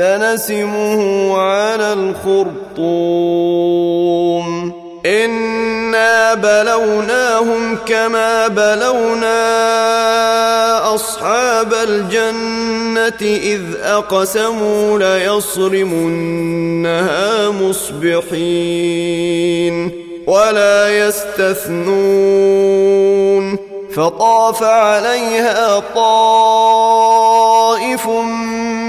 سنسمه على الخرطوم. إنا بلوناهم كما بلونا أصحاب الجنة إذ أقسموا ليصرمنها مصبحين ولا يستثنون. فطاف عليها طائف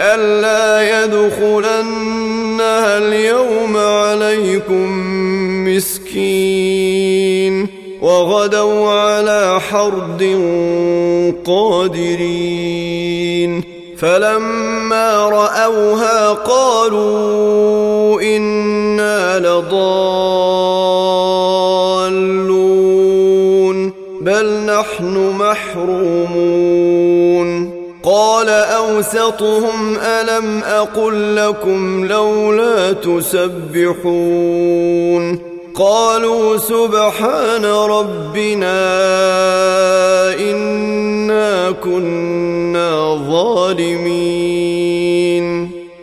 ألا يدخلنها اليوم عليكم مسكين وغدوا على حرد قادرين فلما رأوها قالوا إنا لضالون بل نحن محرومون أوسطهم ألم أقل لكم لولا تسبحون قالوا سبحان ربنا إنا كنا ظالمين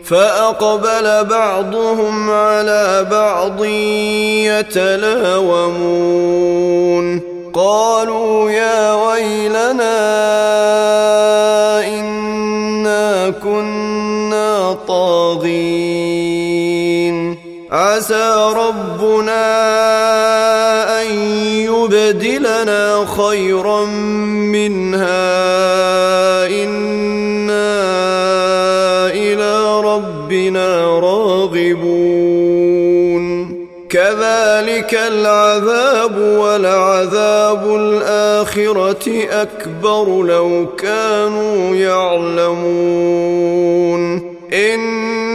فأقبل بعضهم على بعض يتلاومون قالوا يا عسى ربنا أن يبدلنا خيرا منها. إنا إلى ربنا راغبون. كذلك العذاب ولعذاب الآخرة أكبر لو كانوا يعلمون. إن